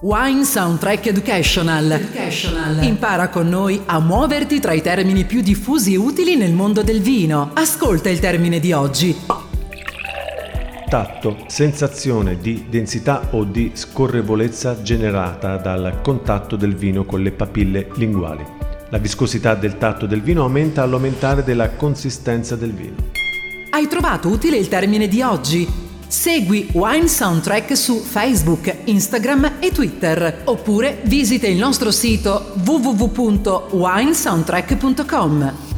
Wine Soundtrack Educational. Educational. Impara con noi a muoverti tra i termini più diffusi e utili nel mondo del vino. Ascolta il termine di oggi. Tatto, sensazione di densità o di scorrevolezza generata dal contatto del vino con le papille linguali. La viscosità del tatto del vino aumenta all'aumentare della consistenza del vino. Hai trovato utile il termine di oggi? Segui Wine Soundtrack su Facebook, Instagram e Twitter oppure visita il nostro sito www.winesoundtrack.com.